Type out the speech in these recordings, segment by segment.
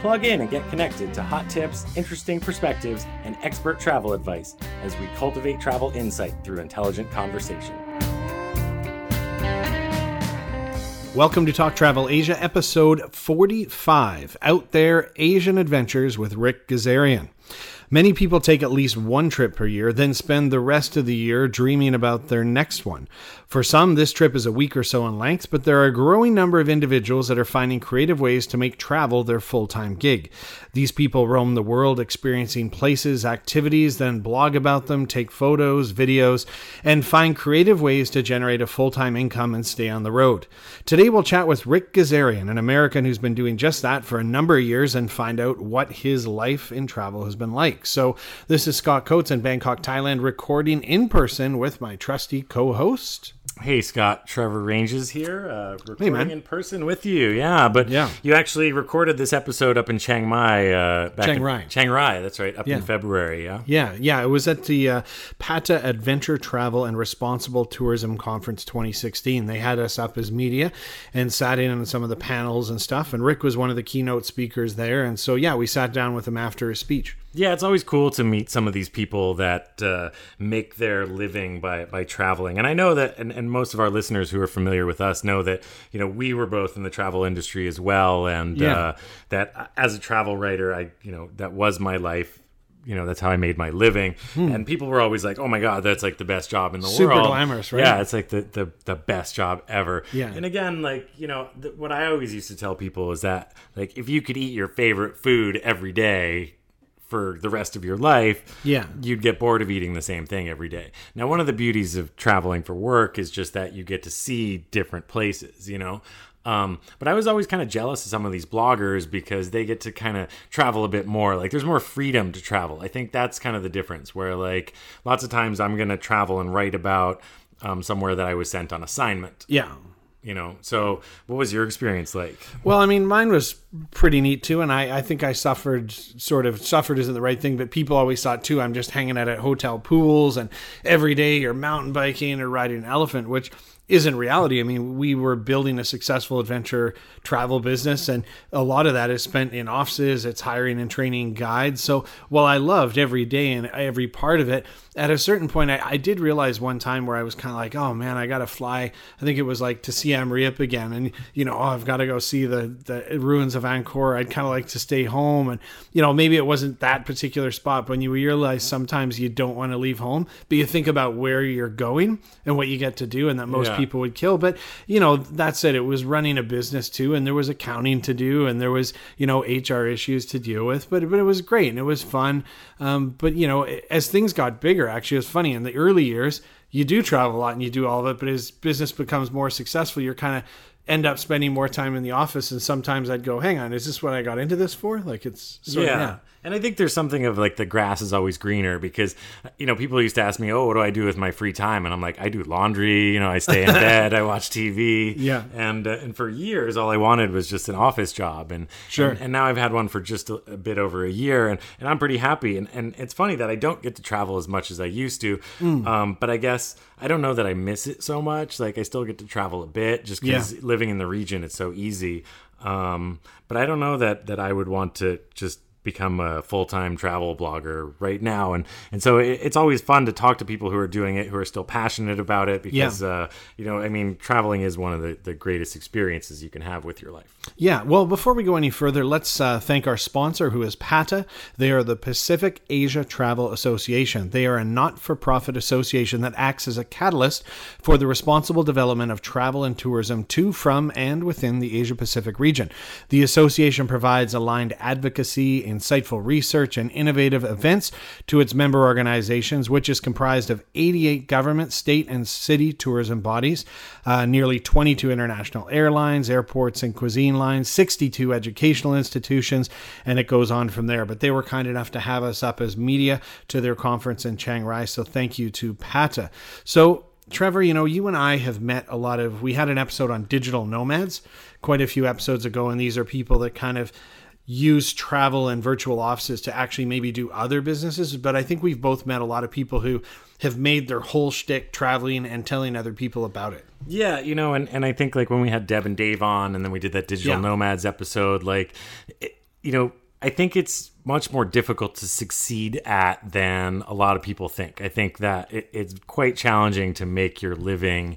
Plug in and get connected to hot tips, interesting perspectives, and expert travel advice as we cultivate travel insight through intelligent conversation. Welcome to Talk Travel Asia, episode 45 Out There Asian Adventures with Rick Gazarian. Many people take at least one trip per year, then spend the rest of the year dreaming about their next one. For some, this trip is a week or so in length, but there are a growing number of individuals that are finding creative ways to make travel their full time gig. These people roam the world experiencing places, activities, then blog about them, take photos, videos, and find creative ways to generate a full time income and stay on the road. Today, we'll chat with Rick Gazarian, an American who's been doing just that for a number of years, and find out what his life in travel has been like. So, this is Scott Coates in Bangkok, Thailand, recording in person with my trusty co host. Hey Scott, Trevor Ranges here, uh, recording man. in person with you. Yeah, but Yeah. you actually recorded this episode up in Chiang Mai. Uh, back Chiang in- Rai. Chiang Rai, that's right, up Yeah. in February. Yeah. Yeah, yeah. It was at the uh, PATA Adventure Travel and Responsible Tourism Conference 2016. They had us up as media and sat in on some of the panels and stuff. And Rick was one of the keynote speakers there. And so, yeah, we sat down with him after his speech. Yeah, it's always cool to meet some of these people that uh, make their living by, by traveling. And I know that, and, and most of our listeners who are familiar with us know that, you know, we were both in the travel industry as well. And Yeah. uh, that as a travel writer, I, you know, that was my life. You know, that's how I made my living. And people were always like, oh my God, that's like the best job in the Hmm. Super world. glamorous, right? Yeah, it's like the, the, the best job ever. Yeah. And again, like, you know, th- what I always used to tell people is that, like, if you could eat your favorite food every day, for the rest of your life, Yeah. you'd get bored of eating the same thing every day. Now, one of the beauties of traveling for work is just that you get to see different places, you know. Um, but I was always kind of jealous of some of these bloggers because they get to kind of travel a bit more. Like, there's more freedom to travel. I think that's kind of the difference. Where like lots of times I'm gonna travel and write about um, somewhere that I was sent on assignment. Yeah. You know. So, what was your experience like? Well, I mean, mine was pretty neat too, and I, I think I suffered sort of suffered isn't the right thing, but people always thought too I'm just hanging out at hotel pools and every day you're mountain biking or riding an elephant, which isn't reality. I mean, we were building a successful adventure travel business, and a lot of that is spent in offices. It's hiring and training guides. So while I loved every day and every part of it, at a certain point, I, I did realize one time where I was kind of like, oh man, I got to fly. I think it was like to Siem Reap again, and you know, oh, I've got to go see the the ruins of Angkor. I'd kind of like to stay home, and you know, maybe it wasn't that particular spot, but when you realize sometimes you don't want to leave home, but you think about where you're going and what you get to do, and that most Yeah. people would kill. But you know, that said, it was running a business too, and there was accounting to do, and there was you know HR issues to deal with. But but it was great and it was fun. Um, but you know, as things got bigger, actually, it was funny in the early years. You do travel a lot and you do all of it, but as business becomes more successful, you're kind of end up spending more time in the office. And sometimes I'd go, "Hang on, is this what I got into this for?" Like it's sort yeah. of, yeah. And I think there's something of like the grass is always greener because, you know, people used to ask me, oh, what do I do with my free time? And I'm like, I do laundry, you know, I stay in bed, I watch TV. Yeah. And uh, and for years, all I wanted was just an office job. And Sure. And, and now I've had one for just a, a bit over a year and, and I'm pretty happy. And, and it's funny that I don't get to travel as much as I used to. Hmm. Um, but I guess I don't know that I miss it so much. Like I still get to travel a bit just because Yeah. living in the region, it's so easy. Um, but I don't know that that I would want to just become a full-time travel blogger right now and and so it, it's always fun to talk to people who are doing it who are still passionate about it because uh, you know I mean traveling is one of the, the greatest experiences you can have with your life Yeah, well, before we go any further, let's uh, thank our sponsor, who is PATA. They are the Pacific Asia Travel Association. They are a not for profit association that acts as a catalyst for the responsible development of travel and tourism to, from, and within the Asia Pacific region. The association provides aligned advocacy, insightful research and innovative events to its member organizations, which is comprised of 88 government, state, and city tourism bodies, uh, nearly 22 international airlines, airports, and cuisine lines, 62 educational institutions, and it goes on from there. But they were kind enough to have us up as media to their conference in Chiang Rai. So thank you to PATA. So Trevor, you know, you and I have met a lot of. We had an episode on digital nomads quite a few episodes ago, and these are people that kind of use travel and virtual offices to actually maybe do other businesses. But I think we've both met a lot of people who have made their whole shtick traveling and telling other people about it. Yeah, you know, and, and I think like when we had Deb and Dave on, and then we did that digital yeah. nomads episode, like, it, you know, I think it's much more difficult to succeed at than a lot of people think. I think that it, it's quite challenging to make your living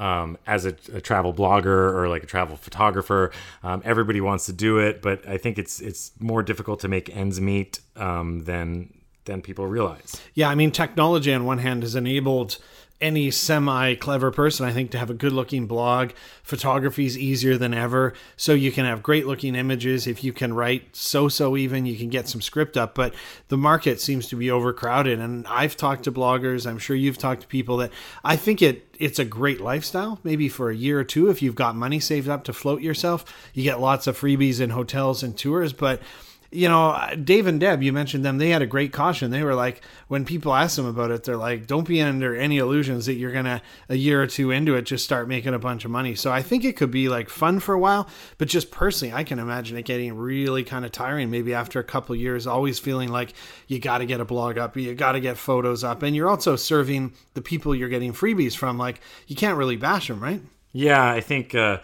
um, as a, a, travel blogger or like a travel photographer. Um, everybody wants to do it, but I think it's it's more difficult to make ends meet um, than than people realize. Yeah, I mean, technology on one hand has enabled any semi clever person, I think, to have a good looking blog. Photography is easier than ever. So you can have great looking images. If you can write so so, even you can get some script up. But the market seems to be overcrowded. And I've talked to bloggers, I'm sure you've talked to people that I think it it's a great lifestyle, maybe for a year or two if you've got money saved up to float yourself. You get lots of freebies in hotels and tours, but you know, Dave and Deb, you mentioned them. They had a great caution. They were like, when people ask them about it, they're like, don't be under any illusions that you're going to, a year or two into it, just start making a bunch of money. So I think it could be like fun for a while. But just personally, I can imagine it getting really kind of tiring maybe after a couple years, always feeling like you got to get a blog up, you got to get photos up. And you're also serving the people you're getting freebies from. Like, you can't really bash them, right? Yeah, I think uh,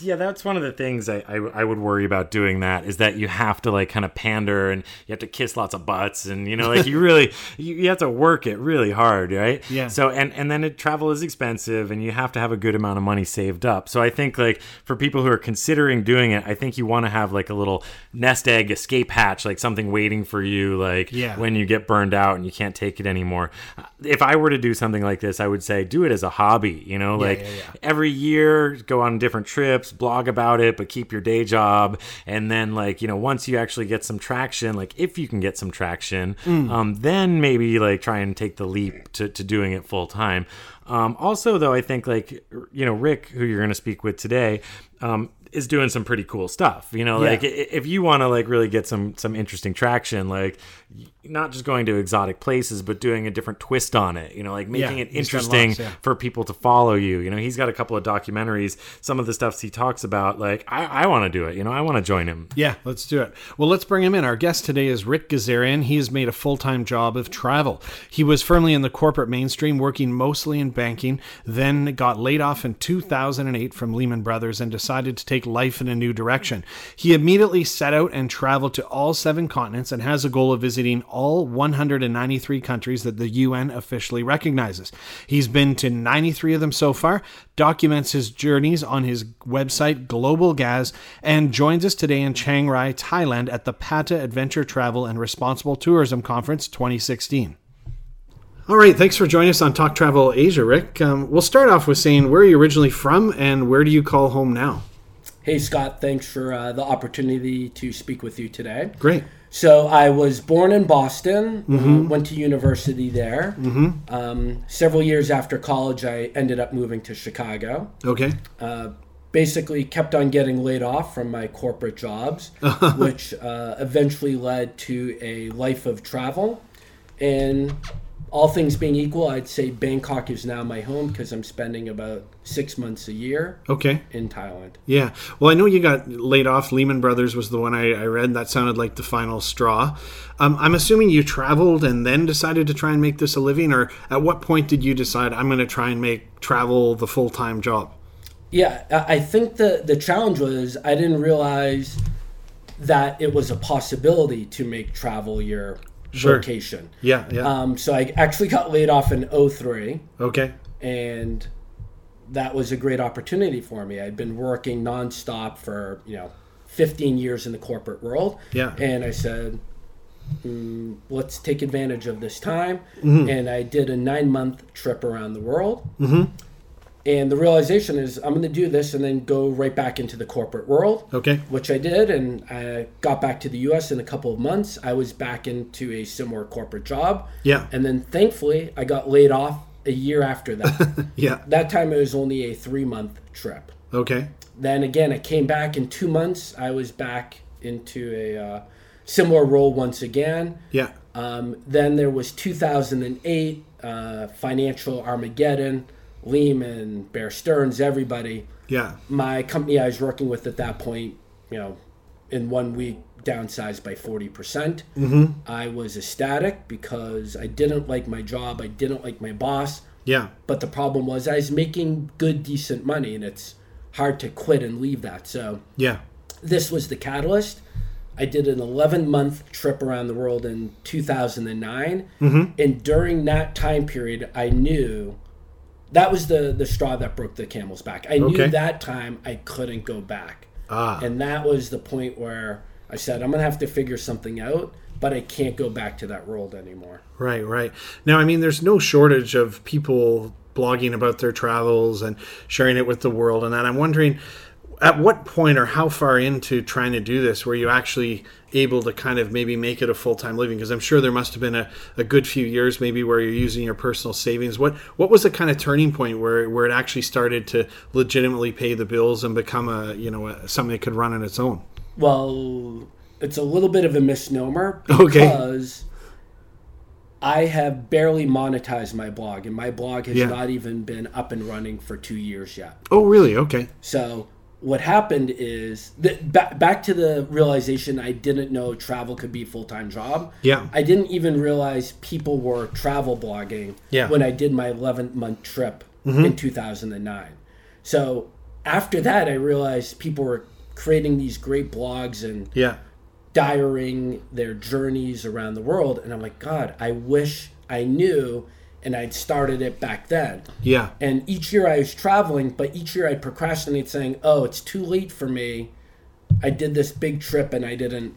yeah, that's one of the things I, I, I would worry about doing that is that you have to like kind of pander and you have to kiss lots of butts and you know like you really you, you have to work it really hard right? Yeah. So and and then it, travel is expensive and you have to have a good amount of money saved up. So I think like for people who are considering doing it I think you want to have like a little nest egg escape hatch like something waiting for you like yeah. when you get burned out and you can't take it anymore. Uh, if I were to do something like this I would say do it as a hobby you know like yeah, yeah, every year go on different trips blog about it, but keep your day job. And then, like, you know, once you actually get some traction, like if you can get some traction, mm. um, then maybe like try and take the leap to, to doing it full time. Um, also, though, I think like, you know, Rick, who you're going to speak with today, um, is doing some pretty cool stuff. You know, like yeah. if you want to like really get some some interesting traction, like not just going to exotic places, but doing a different twist on it. You know, like making yeah, it interesting lots, yeah. for people to follow you. You know, he's got a couple of documentaries. Some of the stuff he talks about, like I, I want to do it. You know, I want to join him. Yeah, let's do it. Well, let's bring him in. Our guest today is Rick Gazarian. He has made a full time job of travel. He was firmly in the corporate mainstream, working mostly in banking. Then got laid off in 2008 from Lehman Brothers and decided to take take life in a new direction. He immediately set out and traveled to all seven continents and has a goal of visiting all 193 countries that the UN officially recognizes. He's been to 93 of them so far, documents his journeys on his website Global Gaz, and joins us today in Chiang Rai, Thailand at the PATA Adventure Travel and Responsible Tourism Conference 2016. All right, thanks for joining us on Talk Travel Asia, Rick. Um, we'll start off with saying where are you originally from and where do you call home now? Hey, Scott, thanks for uh, the opportunity to speak with you today. Great. So, I was born in Boston, mm-hmm. went to university there. Mm-hmm. Um, several years after college, I ended up moving to Chicago. Okay. Uh, basically, kept on getting laid off from my corporate jobs, which uh, eventually led to a life of travel. And all things being equal, I'd say Bangkok is now my home because I'm spending about six months a year. Okay. In Thailand. Yeah. Well, I know you got laid off. Lehman Brothers was the one I, I read. That sounded like the final straw. Um, I'm assuming you traveled and then decided to try and make this a living, or at what point did you decide I'm going to try and make travel the full time job? Yeah, I think the the challenge was I didn't realize that it was a possibility to make travel your sure. vocation. Yeah, yeah. Um, so I actually got laid off in 03. Okay. And that was a great opportunity for me. I'd been working nonstop for, you know, 15 years in the corporate world. Yeah. And I said, mm, let's take advantage of this time. Mm-hmm. And I did a nine month trip around the world. Mm-hmm. And the realization is I'm going to do this and then go right back into the corporate world. Okay. Which I did, and I got back to the U.S. in a couple of months. I was back into a similar corporate job. Yeah. And then thankfully, I got laid off a year after that. Yeah. that time it was only a three month trip. Okay. Then again, I came back in two months. I was back into a uh, similar role once again. Yeah. Um, then there was 2008, uh, financial Armageddon, Lehman, Bear Stearns, everybody. Yeah. My company I was working with at that point, you know, in one week downsized by 40%. percent I was ecstatic because I didn't like my job. I didn't like my boss. Yeah. But the problem was I was making good, decent money, and it's hard to quit and leave that. So Yeah. this was the catalyst. I did an 11 month trip around the world in 2009. Mm-hmm. And during that time period, I knew that was the, the straw that broke the camel's back. I knew that time I couldn't go back. Ah. And that was the point where I said, I'm going to have to figure something out, but I can't go back to that world anymore. Right, right. Now, I mean, there's no shortage of people blogging about their travels and sharing it with the world and that. I'm wondering at what point or how far into trying to do this were you actually able to kind of maybe make it a full-time living because i'm sure there must have been a, a good few years maybe where you're using your personal savings what what was the kind of turning point where where it actually started to legitimately pay the bills and become a you know a, something that could run on its own Well, it's a little bit of a misnomer Okay. because I have barely monetized my blog, and my blog has Yeah. not even been up and running for two years yet. oh really okay So what happened is that back, back to the realization I didn't know travel could be a full time job. Yeah. I didn't even realize people were travel blogging Yeah. Mm-hmm. when I did my 11 month trip in 2009. So after that, I realized people were creating these great blogs and yeah diarying their journeys around the world. And I'm like, God, I wish I knew and I'd started it back then. yeah And each year I was traveling, but each year I'd procrastinate saying, oh, it's too late for me. I did this big trip and I didn't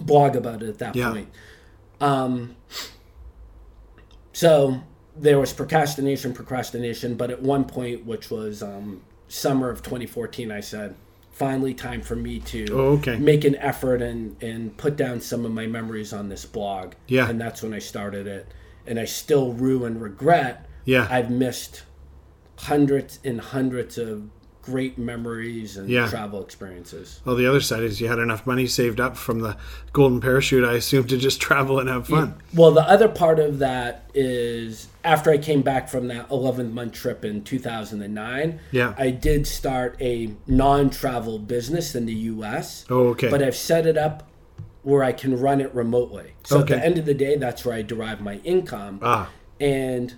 blog about it at that Yeah. point. Um, so there was procrastination, procrastination. But at one point, which was um, summer of 2014, I said, finally time for me to Oh, okay. make an effort and, and put down some of my memories on this blog. Yeah. And that's when I started it. And I still rue and regret Yeah. I've missed hundreds and hundreds of great memories and Yeah. travel experiences. Well, the other side is you had enough money saved up from the golden parachute, I assume, to just travel and have fun. Well, the other part of that is after I came back from that 11 month trip in 2009, Yeah. I did start a non travel business in the US. Oh, okay. But I've set it up where I can run it remotely. So Okay. at the end of the day, that's where I derive my income. ah, And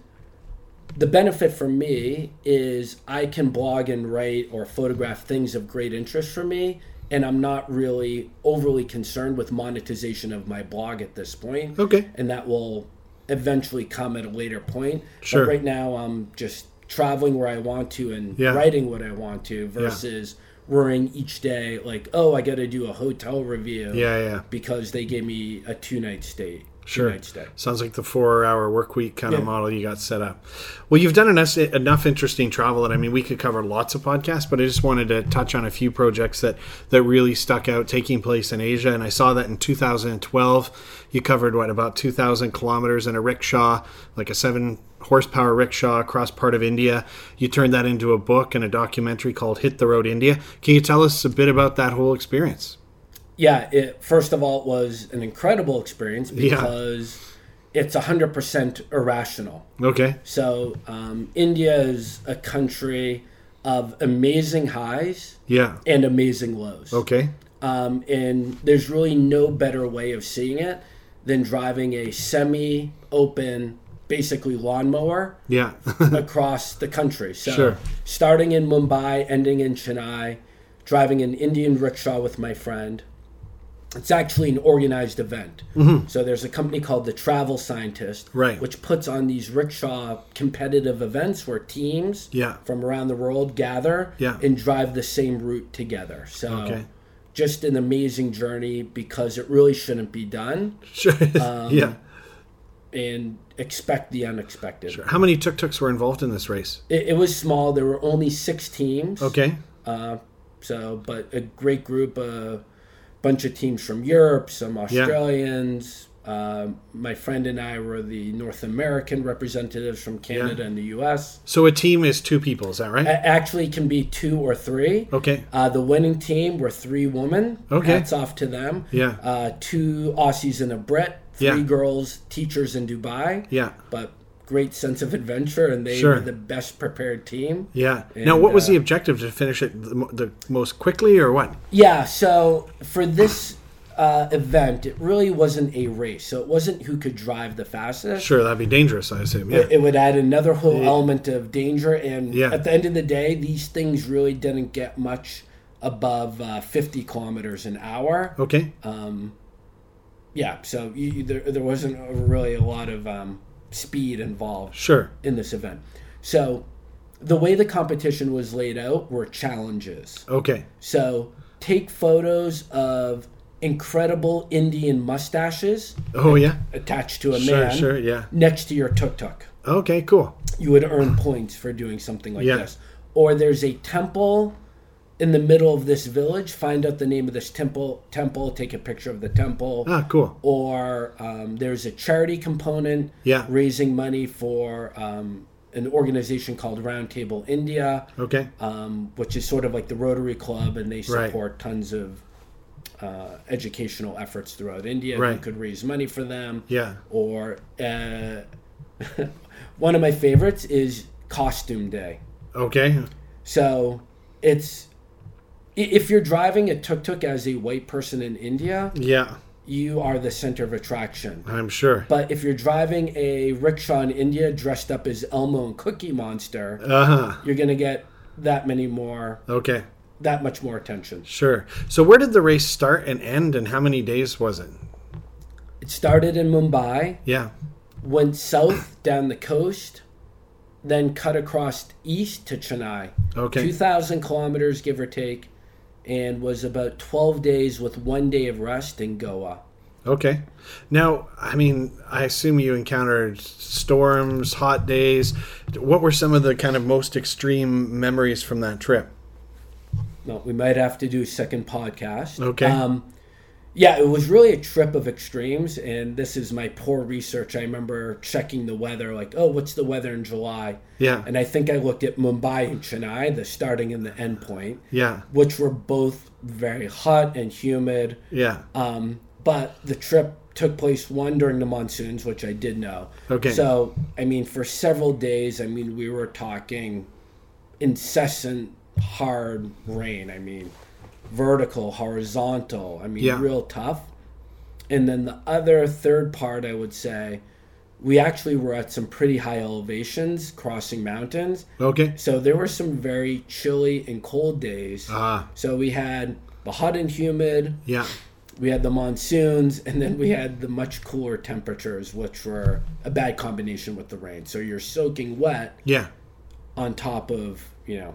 the benefit for me is I can blog and write or photograph things of great interest for me. And I'm not really overly concerned with monetization of my blog at this point. okay. And that will eventually come at a later point. Sure. But right now, I'm just traveling where I want to and Yeah. writing what I want to versus worrying each day, like, oh, I got to do a hotel review Yeah, yeah. because they gave me a two night stay. Sure. Sounds like the four-hour work week kind of model you got set up. Well, you've done enough, enough interesting travel that I mean, we could cover lots of podcasts, but I just wanted to touch on a few projects that that really stuck out taking place in Asia. And I saw that in 2012, you covered what about 2,000 kilometers in a rickshaw, like a seven horsepower rickshaw across part of India. You turned that into a book and a documentary called Hit the Road India. Can you tell us a bit about that whole experience? Yeah, it, first of all, it was an incredible experience Yeah. because it's 100% irrational. Okay. So, um, India is a country of amazing highs Yeah. and amazing lows. Okay. Um, and there's really no better way of seeing it than driving a semi open, basically lawnmower Yeah. across the country. So, Sure. starting in Mumbai, ending in Chennai, driving an Indian rickshaw with my friend. It's actually an organized event. So there's a company called the Travel Scientist, Mm-hmm. Right. which puts on these rickshaw competitive events where teams Yeah. from around the world gather Yeah. and drive the same route together. So Okay. just an amazing journey because it really shouldn't be done. Sure. Um, yeah. and expect the unexpected. How many tuk tuks were involved in this race? It, it was small. There were only six teams. Okay. Uh, so, but a great group, a bunch of teams from Europe, some Australians. Uh, my friend and I were the North American representatives from Canada and the U.S. So a team is two people, is that right? A- Actually, can be two or three. Okay. Uh, the winning team were three women. Okay. Hats off to them. Yeah. Uh, two Aussies and a Brit. Three Yeah. girls, teachers in Dubai. Yeah. But great sense of adventure, and they Sure. were the best prepared team. Yeah. now, what was uh, the objective to finish it the, the most quickly, or what? Yeah, so for this uh, event, it really wasn't a race. So it wasn't who could drive the fastest. Sure, that'd be dangerous, I assume. Yeah. It, it would add another whole element of danger. And Yeah. at the end of the day, these things really didn't get much above uh, 50 kilometers an hour. okay. Um, Yeah, so you- there, there wasn't really a lot of um, speed involved Sure. in this event. So the way the competition was laid out were challenges. Okay. So take photos of incredible Indian mustaches Oh yeah. attached to a Sure. man Sure. Yeah. next to your tuk tuk. Okay. Cool. You would earn points for doing something like Yeah. this. Or there's a temple in the middle of this village. Find out the name of this temple. Temple. Take a picture of the temple. Ah, cool. Or um, there's a charity component. Yeah. Raising money for um, an organization called Roundtable India Okay. um, which is sort of like the Rotary Club, and they Right. support tons of uh, educational efforts throughout India. Right. You could raise money for them. Yeah. Or uh, one of my favorites is Costume Day. Okay. So it's if you're driving a tuk tuk as a white person in India, Yeah. you are the center of attraction. I'm sure. But if you're driving a rickshaw in India dressed up as Elmo and Cookie Monster, Uh huh. you're gonna get that many more, Okay. that much more attention. Sure. So where did the race start and end, and how many days was it? It started in Mumbai, Yeah. went south down the coast, then cut across east to Chennai. Okay. 2,000 kilometers, give or take, and was about 12 days with one day of rest in Goa. Okay. Now, I mean, I assume you encountered storms, hot days. What were some of the kind of most extreme memories from that trip? No, we might have to do a second podcast. Okay. Um, yeah, it was really a trip of extremes, and this is my poor research. I remember checking the weather, like, oh, what's the weather in July? Yeah. And I think I looked at Mumbai and Chennai, the starting and the end point. Yeah. which were both very hot and humid. Yeah. Um, but the trip took place one during the monsoons, which I did know. Okay. So, I mean, for several days, I mean, we were talking incessant, hard rain. I mean, vertical, horizontal. I mean, Yeah. real tough. And then the other third part, I would say, we actually were at some pretty high elevations crossing mountains. Okay. So there were some very chilly and cold days. Ah. So we had the hot and humid, Yeah. we had the monsoons, and then we had the much cooler temperatures, which were a bad combination with the rain. So you're soaking wet Yeah. on top of, you know,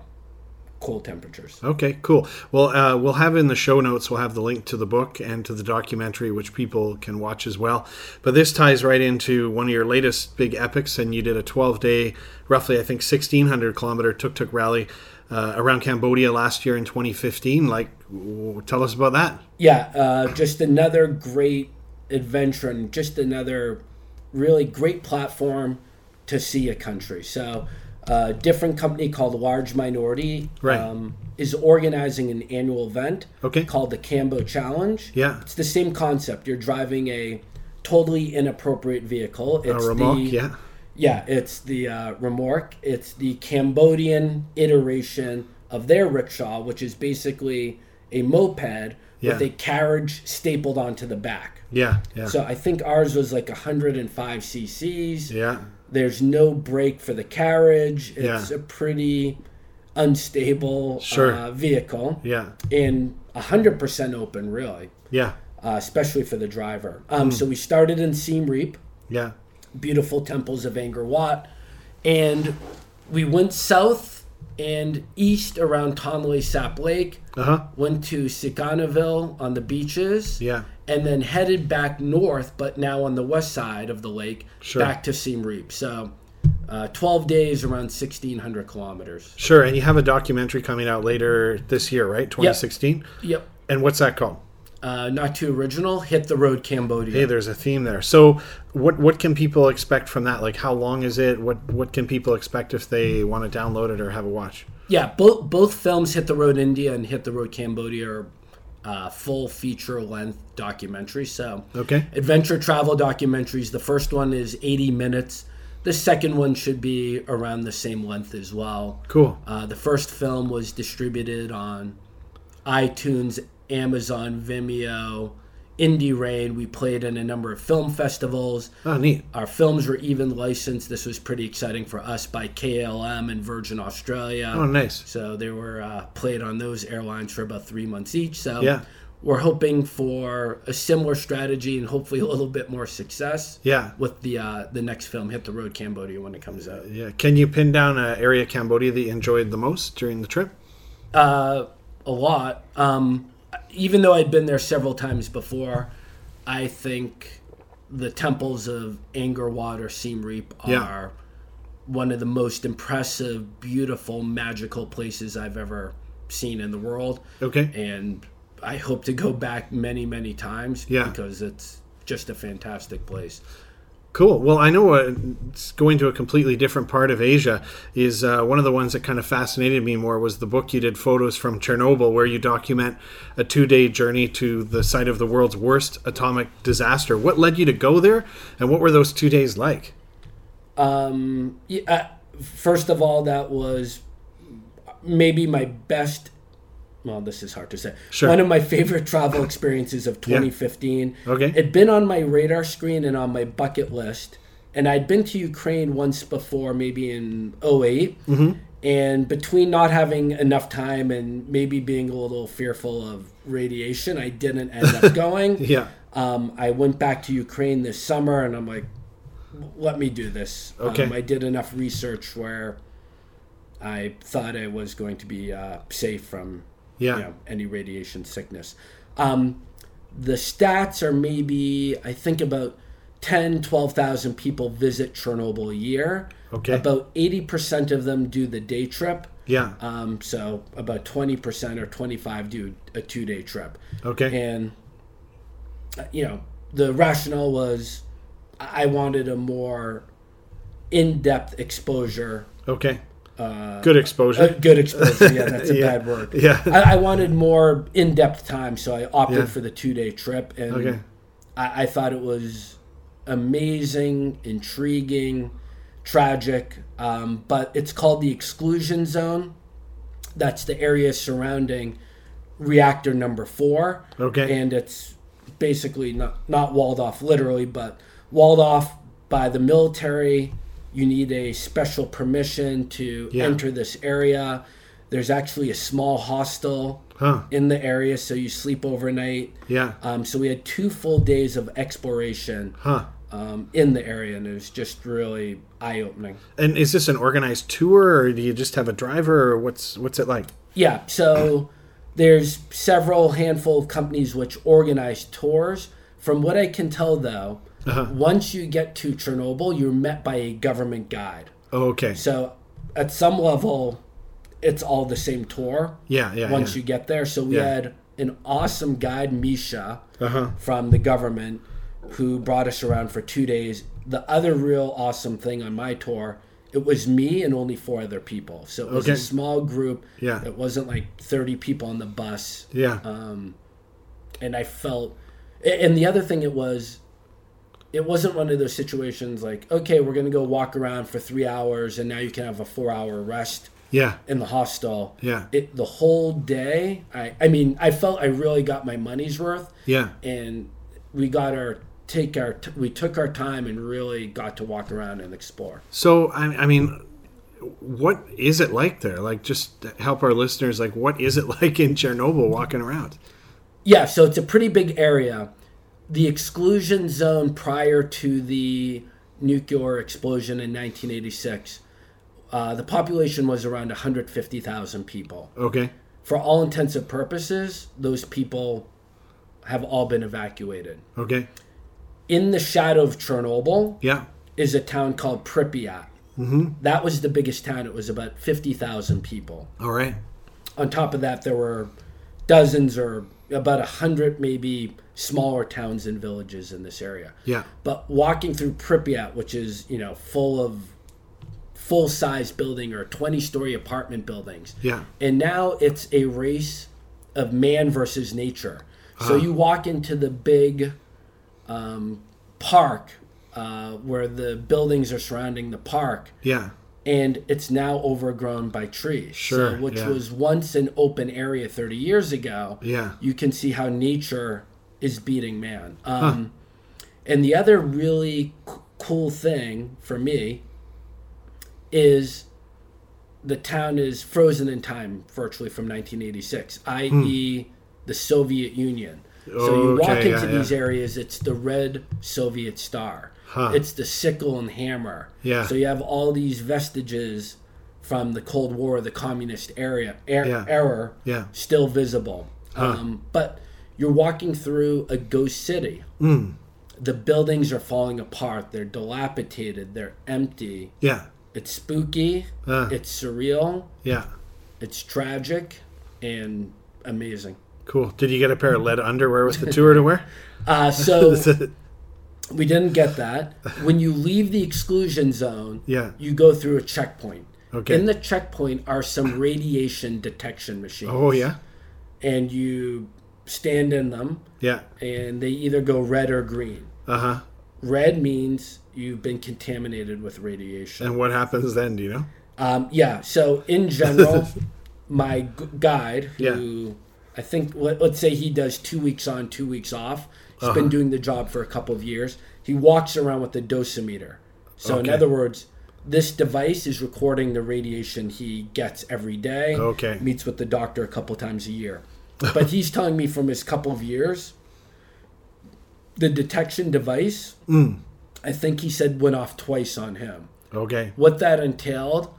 cold temperatures. Okay, cool. Well, uh, we'll have in the show notes, we'll have the link to the book and to the documentary, which people can watch as well. But this ties right into one of your latest big epics, and you did a 12 day, roughly, I think, 1,600 kilometer tuk tuk rally uh, around Cambodia last year in 2015. Like, w- tell us about that. Yeah, uh, just another great adventure and just another really great platform to see a country. So, a different company called Large Minority Right. um, is organizing an annual event Okay. called the Cambo Challenge. Yeah. It's the same concept. You're driving a totally inappropriate vehicle. A It's remorque, the, yeah. yeah, it's the uh, remorque. It's the Cambodian iteration of their rickshaw, which is basically a moped with a carriage stapled onto the back. Yeah, yeah. So I think ours was like 105 cc's. yeah, There's no brake for the carriage. It's Yeah. a pretty unstable Sure. uh, vehicle yeah, and 100% open, really, yeah, uh, especially for the driver. Um, So we started in Siem Reap yeah. beautiful temples of Angkor Wat, and we went south and east around Tonle Sap Lake. Uh huh. Went to Sihanoukville on the beaches. Yeah. And then headed back north, but now on the west side of the lake, Sure. back to Siem Reap. So, uh, 12 days, around 1,600 kilometers. Sure, and you have a documentary coming out later this year, right? 2016. Yep. And what's that called? Uh, not too original. Hit the road, Cambodia. Hey, there's a theme there. So, what what can people expect from that? Like, how long is it? What what can people expect if they want to download it or have a watch? Yeah, both both films, Hit the Road India and Hit the Road Cambodia, are uh, full feature length documentary. So, Okay. adventure travel documentaries. The first one is 80 minutes. The second one should be around the same length as well. Cool. Uh, the first film was distributed on iTunes, Amazon, Vimeo, IndieReign. We played in a number of film festivals. Oh, neat. Our films were even licensed. This was pretty exciting for us by KLM and Virgin Australia. Oh, nice. So they were uh, played on those airlines for about three months each. So Yeah. we're hoping for a similar strategy and hopefully a little bit more success Yeah. with the uh, the next film, Hit the Road Cambodia, when it comes out. Yeah. Can you pin down an area Cambodia that you enjoyed the most during the trip? Uh, a lot. Um, even though I'd been there several times before, I think the temples of Angkor Wat or Siem Reap are Yeah. one of the most impressive, beautiful, magical places I've ever seen in the world. Okay. and I hope to go back many, many times Yeah. because it's just a fantastic place. Cool. Well, I know going to a completely different part of Asia is uh, one of the ones that kind of fascinated me more was the book you did photos from Chernobyl, where you document a two-day journey to the site of the world's worst atomic disaster. What led you to go there, and what were those two days like? Um, yeah, uh, first of all, that was maybe my best. Well, this is hard to say. Sure. One of my favorite travel experiences of 2015. Okay. It'd been on my radar screen and on my bucket list. And I'd been to Ukraine once before, maybe in 8 Hmm. And between not having enough time and maybe being a little fearful of radiation, I didn't end up going. Yeah. Um, I went back to Ukraine this summer, and I'm like, let me do this. Okay. Um, I did enough research where I thought I was going to be uh, safe from Yeah. you know, any radiation sickness. Um, the stats are maybe, I think, about 10, 12,000 people visit Chernobyl a year. Okay. About 80% of them do the day trip. Yeah. Um, so about 20% or 25 do a two day trip Okay. and you know the rationale was I I wanted a more in-depth exposure Okay. Uh, Good exposure. uh, good exposure yeah that's a Yeah. bad word Yeah. I, I wanted more in-depth time so i opted Yeah. for the two-day trip and Okay. I, I thought it was amazing intriguing tragic um, but it's called the exclusion zone that's the area surrounding reactor number four Okay. and it's basically not not walled off literally, but walled off by the military. You need a special permission to Yeah. enter this area. There's actually a small hostel Huh. in the area, so you sleep overnight. Yeah. Um, so we had two full days of exploration Huh. um, in the area, and it was just really eye opening. And is this an organized tour, or do you just have a driver, or what's what's it like? Yeah, so there's several handful of companies which organize tours. From what I can tell, though, Uh-huh. once you get to Chernobyl, you're met by a government guide. Oh, okay. So at some level, it's all the same tour Yeah. Yeah. once yeah. you get there. So we Yeah. had an awesome guide, Misha, Uh-huh. from the government, who brought us around for two days. The other real awesome thing on my tour, it was me and only four other people. So it was Okay. a small group. Yeah. It wasn't like 30 people on the bus. Yeah. Um, and I felt, and the other thing it was, it wasn't one of those situations like, okay, we're going to go walk around for three hours and now you can have a four hour rest yeah. in the hostel. Yeah. It, the whole day, I, I mean, I felt I really got my money's worth Yeah. and we got our, take our, t- we took our time and really got to walk around and explore. So I, I mean, what is it like there? Like, just help our listeners. Like, what is it like in Chernobyl walking around? Yeah, so it's a pretty big area. The exclusion zone prior to the nuclear explosion in 1986, uh, the population was around 150,000 people. Okay. For all intents and purposes, those people have all been evacuated. Okay. In the shadow of Chernobyl Yeah. is a town called Pripyat. Mm-hmm. That was the biggest town. It was about 50,000 people. All right. On top of that, there were dozens or about a hundred, maybe smaller towns and villages in this area. Yeah. But walking through Pripyat, which is you know full of full size building or 20 story apartment buildings. Yeah. And now it's a race of man versus nature. Uh-huh. So you walk into the big um, park uh, where the buildings are surrounding the park, Yeah. and it's now overgrown by trees. Sure, So, which yeah. was once an open area 30 years ago. Yeah. You can see how nature is beating man. Um, And the other really c- cool thing for me is the town is frozen in time virtually from 1986, i.e., the Soviet Union. So you walk Hmm. Okay, into yeah, these yeah. areas, it's the red Soviet star. Huh. It's the sickle and hammer. Yeah. So you have all these vestiges from the Cold War, the communist area er, Yeah. era, Yeah. still visible. Um, but you're walking through a ghost city. Hmm. The buildings are falling apart. They're dilapidated. They're empty. Yeah. It's spooky. Uh. It's surreal. Yeah. It's tragic and amazing. Cool. Did you get a pair of lead underwear with the tour to wear? Uh, so we didn't get that. When you leave the exclusion zone, Yeah. you go through a checkpoint. Okay. In the checkpoint are some radiation detection machines. Oh yeah. And you stand in them, Yeah. and they either go red or green. Uh huh. Red means you've been contaminated with radiation. And what happens then? Do you know? Um, yeah. So in general, my g- guide, who I think let, let's say he does two weeks on, two weeks off. He's Uh-huh. been doing the job for a couple of years. He walks around with a dosimeter. So in other words, this device is recording the radiation he gets every day. Okay. Meets with the doctor a couple times a year. But he's telling me from his couple of years, the detection device, Hmm. I think he said went off twice on him. Okay. What that entailed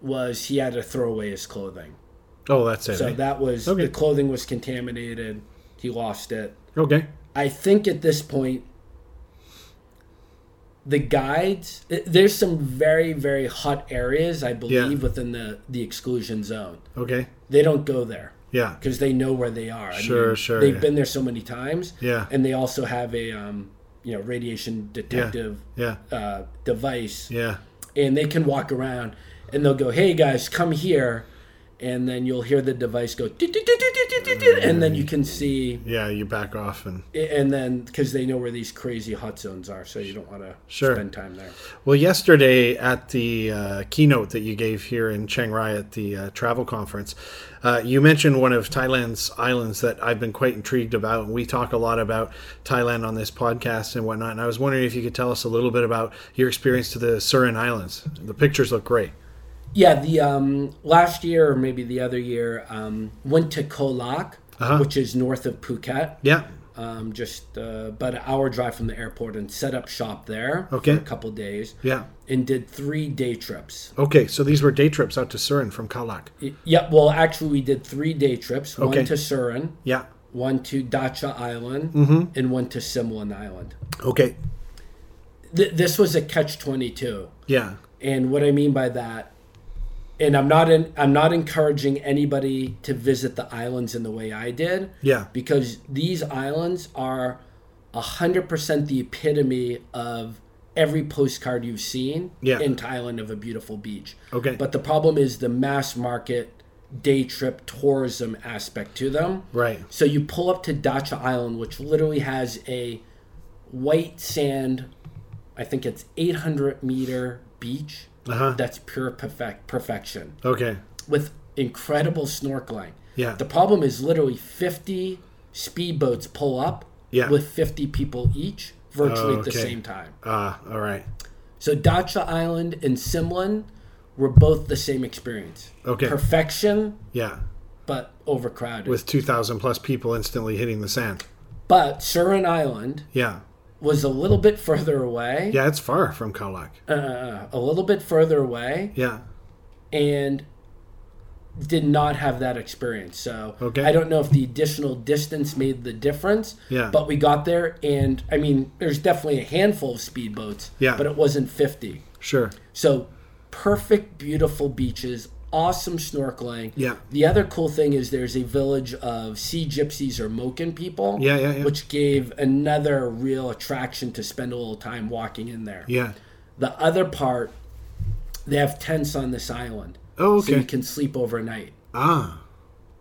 was he had to throw away his clothing. Oh, that's it. So eh? that was Okay. the clothing was contaminated. He lost it. okay. I think at this point, the guides. There's some very very hot areas I believe within the the exclusion zone. Okay. They don't go there Yeah. because they know where they are. I Sure, mean, sure, They've yeah. been there so many times. Yeah. And they also have a um, you know radiation detective Yeah. uh, device Yeah. and they can walk around and they'll go, "Hey guys, come here," and then you'll hear the device go, And then you can see, Yeah. You back off and. and then because they know where these crazy hot zones are, so you don't want to Sure. spend time there. Well, yesterday at the uh, keynote that you gave here in Chiang Rai at the uh, travel conference, uh, you mentioned one of Thailand's islands that I've been quite intrigued about. And we talk a lot about Thailand on this podcast and whatnot. And I was wondering if you could tell us a little bit about your experience to the Surin Islands. The pictures look great. Yeah, the um, last year or maybe the other year, um, went to Khao Lak, Uh-huh. which is north of Phuket. Yeah. Um, just uh, about an hour drive from the airport, and set up shop there Okay. for a couple days, Yeah. and did three day trips. Okay. So these were day trips out to Surin from Khao Lak. Y- Yeah, well, actually, we did three day trips. Okay. One to Surin, Yeah. one to Tachai Island, Mm-hmm. and one to Similan Island. Okay. Th- this was a catch twenty two, Yeah. and what I mean by that, and I'm not in, I'm not encouraging anybody to visit the islands in the way I did, Yeah. because these islands are hundred percent the epitome of every postcard you've seen Yeah. in Thailand of a beautiful beach. Okay. But the problem is the mass market day trip tourism aspect to them. Right. So you pull up to Tachai Island, which literally has a white sand, I think it's 800 meter beach. Uh huh. That's pure perfect perfection Okay. with incredible snorkeling. Yeah. The problem is literally 50 speedboats pull up Yeah. with 50 people each virtually at the same time. Ah. all right. So Tachai Island and Similan were both the same experience. Okay. Perfection, Yeah. but overcrowded. With 2,000 plus people instantly hitting the sand. but Surin Island Yeah. Was a little bit further away. Yeah, it's far from Khao Lak. Uh, a little bit further away, Yeah. and did not have that experience. So Okay. I don't know if the additional distance made the difference. Yeah. But we got there, and I mean, there's definitely a handful of speedboats. Yeah. But it wasn't 50. Sure. So perfect, beautiful beaches, awesome snorkeling. Yeah. The other cool thing is there's a village of sea gypsies or Moken people. Yeah, yeah, yeah. Which gave another real attraction to spend a little time walking in there. Yeah. The other part, they have tents on this island. Oh, okay. So you can sleep overnight. Ah.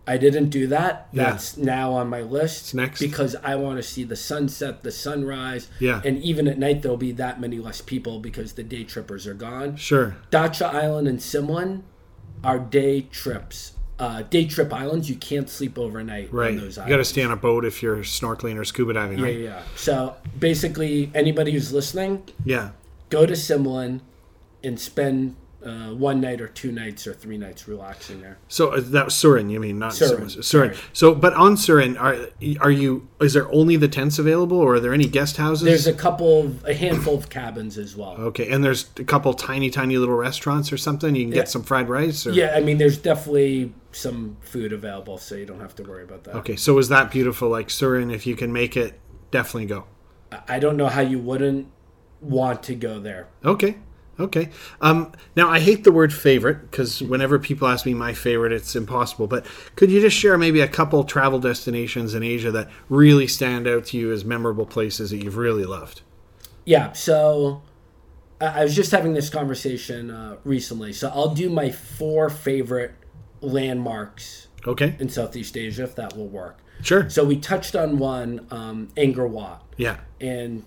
I didn't do that. Yeah. That's now on my list. It's next. Because I want to see the sunset, the sunrise. Yeah. And even at night, there'll be that many less people because the day trippers are gone. Sure. Tachai Island and Similan are day trips. Uh, day trip islands. You can't sleep overnight Right. on You got to stay on a boat if you're snorkeling or scuba diving, yeah, right? yeah, yeah. So basically, anybody who's listening, Yeah. go to Similan and spend uh, one night or two nights or three nights relaxing there. So uh, that was Surin, you mean, not Surin, Surin. Surin. So, but on Surin, are are you? Is there only the tents available, or are there any guest houses? There's a couple, of, a handful of cabins as well. okay, and there's a couple tiny, tiny little restaurants or something. You can Yeah. get some fried rice. Or? Yeah, I mean, there's definitely some food available, so you don't have to worry about that. Okay, so is that beautiful? Like Surin, if you can make it, definitely go. I don't know how you wouldn't want to go there. Okay. Okay. Um, now, I hate the word favorite because whenever people ask me my favorite, it's impossible. But could you just share maybe a couple travel destinations in Asia that really stand out to you as memorable places that you've really loved? Yeah, so I was just having this conversation uh, recently. So I'll do my four favorite landmarks Okay. in Southeast Asia, if that will work. Sure. So we touched on one, um, Angkor Wat. Yeah. And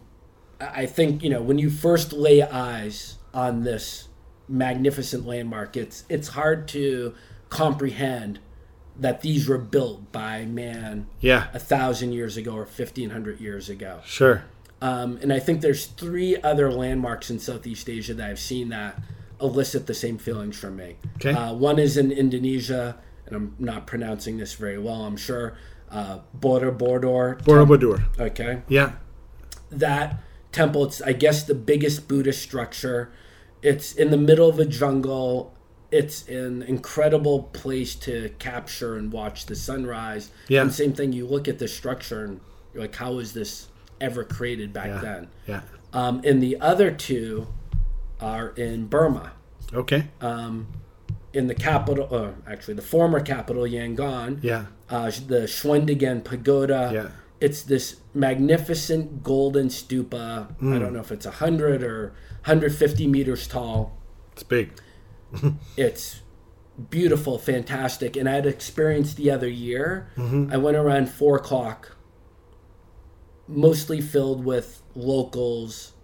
I think, you know, when you first lay eyes on this magnificent landmark, it's it's hard to comprehend that these were built by man Yeah. a thousand years ago or fifteen hundred years ago. Sure. Um, and I think there's three other landmarks in Southeast Asia that I've seen that elicit the same feelings from me. Okay. Uh, one is in Indonesia, and I'm not pronouncing this very well, I'm sure. Uh, Borobudur. Borobudur. Okay Yeah. that temple it's i guess the biggest buddhist structure it's in the middle of a jungle it's an incredible place to capture and watch the sunrise Yeah. and same thing you look at the structure and you're like how was this ever created back Yeah. then Yeah. um, and the other two are in burma Okay. Um, in the capital uh, actually the former capital yangon Yeah. uh, the Shwedagon Pagoda. Yeah. It's this magnificent golden stupa. Hmm. I don't know if it's 100 or 150 meters tall. It's big. It's beautiful, fantastic. And I had experienced the other year. Mm-hmm. I went around 4 o'clock, mostly filled with locals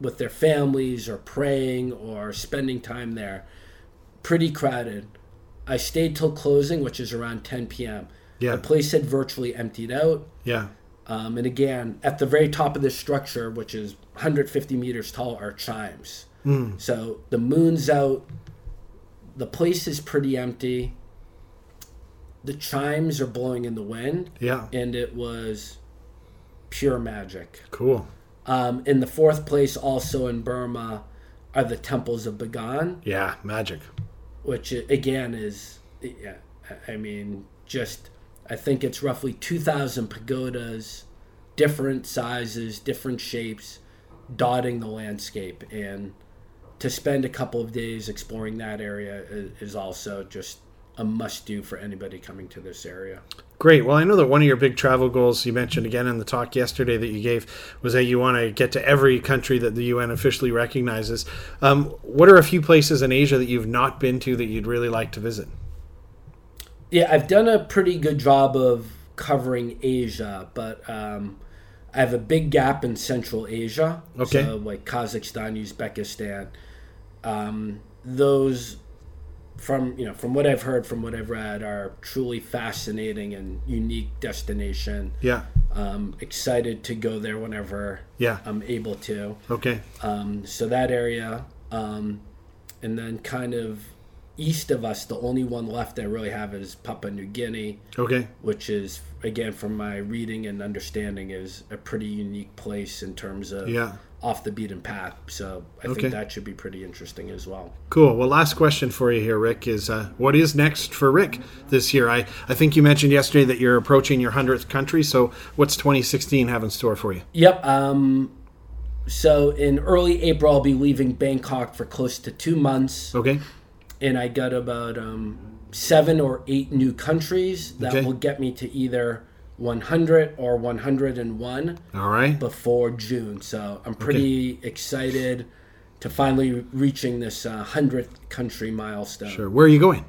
with their families or praying or spending time there. Pretty crowded. I stayed till closing, which is around 10 p.m. Yeah. The place had virtually emptied out. Yeah. Um, and again, at the very top of this structure, which is 150 meters tall, are chimes. So the moon's out. The place is pretty empty. The chimes are blowing in the wind, Yeah. and it was pure magic. Cool. Um, in the fourth place, also in Burma, are the temples of Bagan, Yeah. Magic. which again is, yeah, I mean, just I think it's roughly 2,000 pagodas, different sizes, different shapes, dotting the landscape. And to spend a couple of days exploring that area is, also just a must do for anybody coming to this area. Great. Well, I know that one of your big travel goals you mentioned again in the talk yesterday that you gave was that you want to get to every country that the UN officially recognizes. Um, what are a few places in Asia that you've not been to that you'd really like to visit? Yeah, I've done a pretty good job of covering Asia, but um, I have a big gap in Central Asia. Okay. So, like Kazakhstan, Uzbekistan. Um, those, from you know, from what I've heard, from what I've read, are truly fascinating and unique destination. Yeah. Um, excited to go there whenever Yeah. I'm able to. Okay. Um, so that area, um, and then kind of east of us, the only one left I really have is Papua New Guinea, Okay. which is again from my reading and understanding is a pretty unique place in terms of Yeah. off the beaten path. So I Okay. think that should be pretty interesting as well. Cool. Well, last question for you here, Rick, is uh, what is next for Rick this year? I, I think you mentioned yesterday that you're approaching your 100th country. So what's 2016 have in store for you? Yep. Um, so in early April, I'll be leaving Bangkok for close to two months, Okay. And I got about um, seven or eight new countries that Okay. will get me to either 100 or 101 All right. before June. So I'm pretty excited to finally reaching this uh, 100th country milestone. Sure. Where are you going?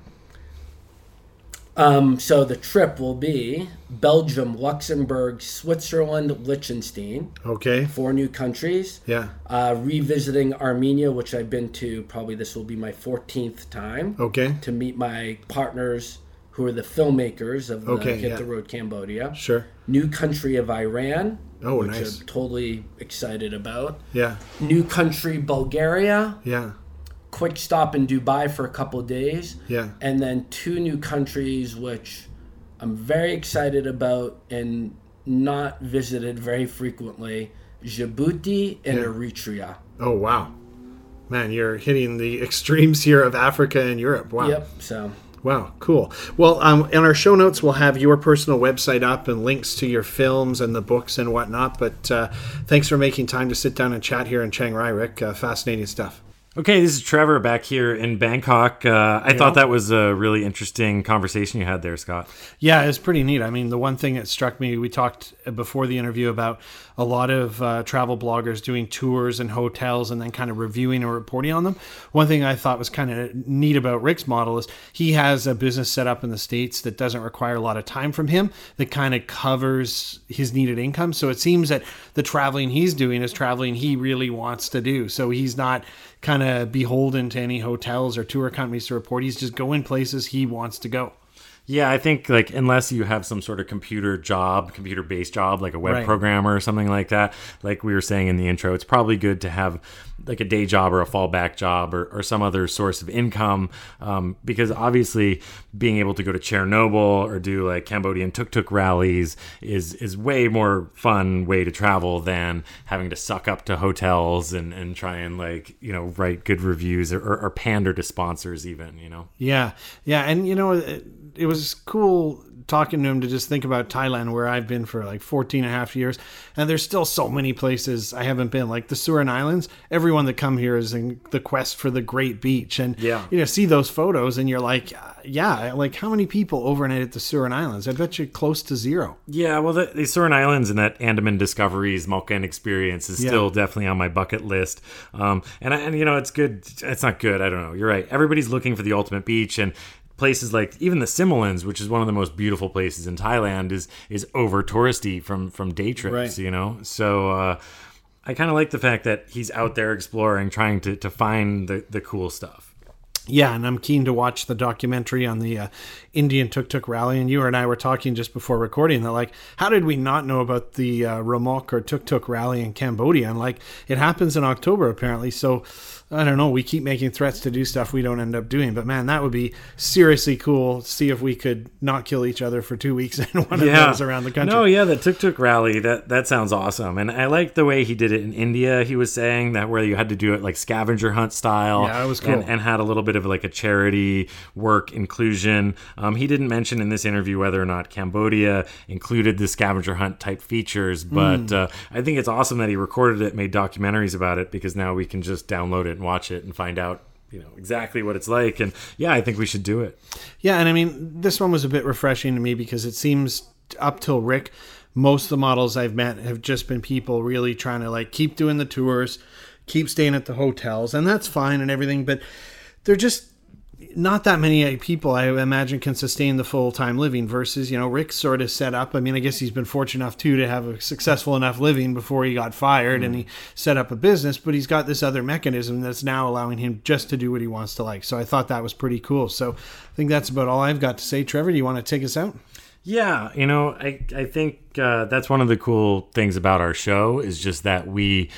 Um, so the trip will be Belgium, Luxembourg, Switzerland, Liechtenstein, Okay. four new countries. Yeah. Uh, revisiting Armenia, which I've been to probably this will be my 14th time Okay. to meet my partners who are the filmmakers of the Okay, Hit yeah. the Road Cambodia. Sure. New country of Iran, Oh, which nice. I'm totally excited about. Yeah. New country Bulgaria, Yeah. Quick stop in Dubai for a couple of days, Yeah. and then two new countries which I'm very excited about and not visited very frequently Djibouti and Yeah. Eritrea. Oh, wow. Man, you're hitting the extremes here of Africa and Europe. Wow. Yep, so Wow, cool. Well, um, in our show notes, we'll have your personal website up and links to your films and the books and whatnot. But uh, thanks for making time to sit down and chat here in Chiang Rai, Rick. Uh, fascinating stuff. Okay, this is Trevor back here in Bangkok. Uh, I thought that was a really interesting conversation you had there, Scott. Yeah, it's pretty neat. I mean, the one thing that struck me, we talked before the interview about a lot of uh, travel bloggers doing tours and hotels and then kind of reviewing or reporting on them. One thing I thought was kind of neat about Rick's model is he has a business set up in the States that doesn't require a lot of time from him that kind of covers his needed income. So it seems that the traveling he's doing is traveling he really wants to do. So he's not kind of beholden to any hotels or tour companies to report. He's just going places he wants to go. Yeah, I think like unless you have some sort of computer job, computer based job, like a web Right. programmer or something like that, like we were saying in the intro, it's probably good to have like a day job or a fallback job or, or some other source of income. Um, because obviously being able to go to Chernobyl or do like Cambodian tuk tuk rallies is is way more fun way to travel than having to suck up to hotels and, and try and like, you know, write good reviews or, or, or pander to sponsors even, you know. Yeah, yeah, and you know, it, it was cool talking to him to just think about Thailand, where I've been for like 14 and a half years, and there's still so many places I haven't been, like the Surin Islands. Everyone that come here is in the quest for the great beach, and Yeah. you know, see those photos, and you're like, yeah, like how many people overnight at the Surin Islands? I bet you close to zero. Yeah, well, the, the Surin Islands and that Andaman Discoveries Moken experience is Yeah. still definitely on my bucket list. Um, and I, and you know, it's good. It's not good. I don't know. You're right. Everybody's looking for the ultimate beach, and places like even the Similans, which is one of the most beautiful places in Thailand, is is over touristy from from day trips. Right. You know, so. Uh, I kind of like the fact that he's out there exploring, trying to, to find the, the cool stuff. Yeah, and I'm keen to watch the documentary on the uh, Indian Tuk Tuk Rally. And you and I were talking just before recording that, like, how did we not know about the uh, Remork or Tuk Tuk Rally in Cambodia? And like, it happens in October apparently. So I don't know. We keep making threats to do stuff we don't end up doing. But man, that would be seriously cool. See if we could not kill each other for two weeks in one of those around the country. No, yeah, the Tuk Tuk Rally that that sounds awesome, and I like the way he did it in India. He was saying that where you had to do it like scavenger hunt style. Yeah, it was cool. and, and had a little bit of like a charity work inclusion. Um, he didn't mention in this interview whether or not Cambodia included the scavenger hunt type features, but Hmm. uh, I think it's awesome that he recorded it, made documentaries about it, because now we can just download it and watch it and find out. You know exactly what it's like, and yeah, I think we should do it. Yeah, and I mean, this one was a bit refreshing to me because it seems up till Rick, most of the models I've met have just been people really trying to like keep doing the tours, keep staying at the hotels, and that's fine and everything, but they're just not that many people I imagine can sustain the full time living versus, you know, Rick sort of set up. I mean, I guess he's been fortunate enough too to have a successful enough living before he got fired and he set up a business, but he's got this other mechanism that's now allowing him just to do what he wants to like. So I thought that was pretty cool. So I think that's about all I've got to say. Trevor, do you want to take us out? Yeah, you know, I I think uh, that's one of the cool things about our show is just that we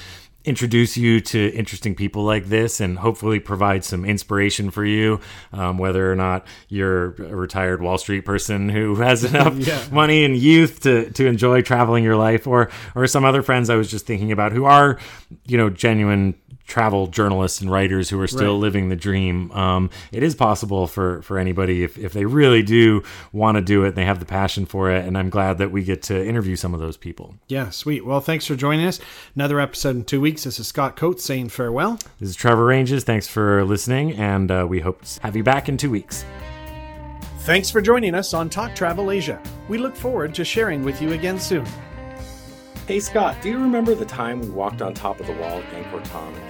introduce you to interesting people like this and hopefully provide some inspiration for you, um, whether or not you're a retired Wall Street person who has enough Yeah. money and youth to, to enjoy traveling your life, or or some other friends I was just thinking about who are, you know, genuine travel journalists and writers who are still Right. living the dream. Um, it is possible for for anybody if, if they really do want to do it and they have the passion for it. And I'm glad that we get to interview some of those people. Yeah, sweet. Well, thanks for joining us. Another episode in two weeks. This is Scott Coates saying farewell. This is Trevor Ranges. Thanks for listening, and uh, we hope to have you back in two weeks. Thanks for joining us on Talk Travel Asia. We look forward to sharing with you again soon. Hey Scott, do you remember the time we walked on top of the wall at Angkor Thom in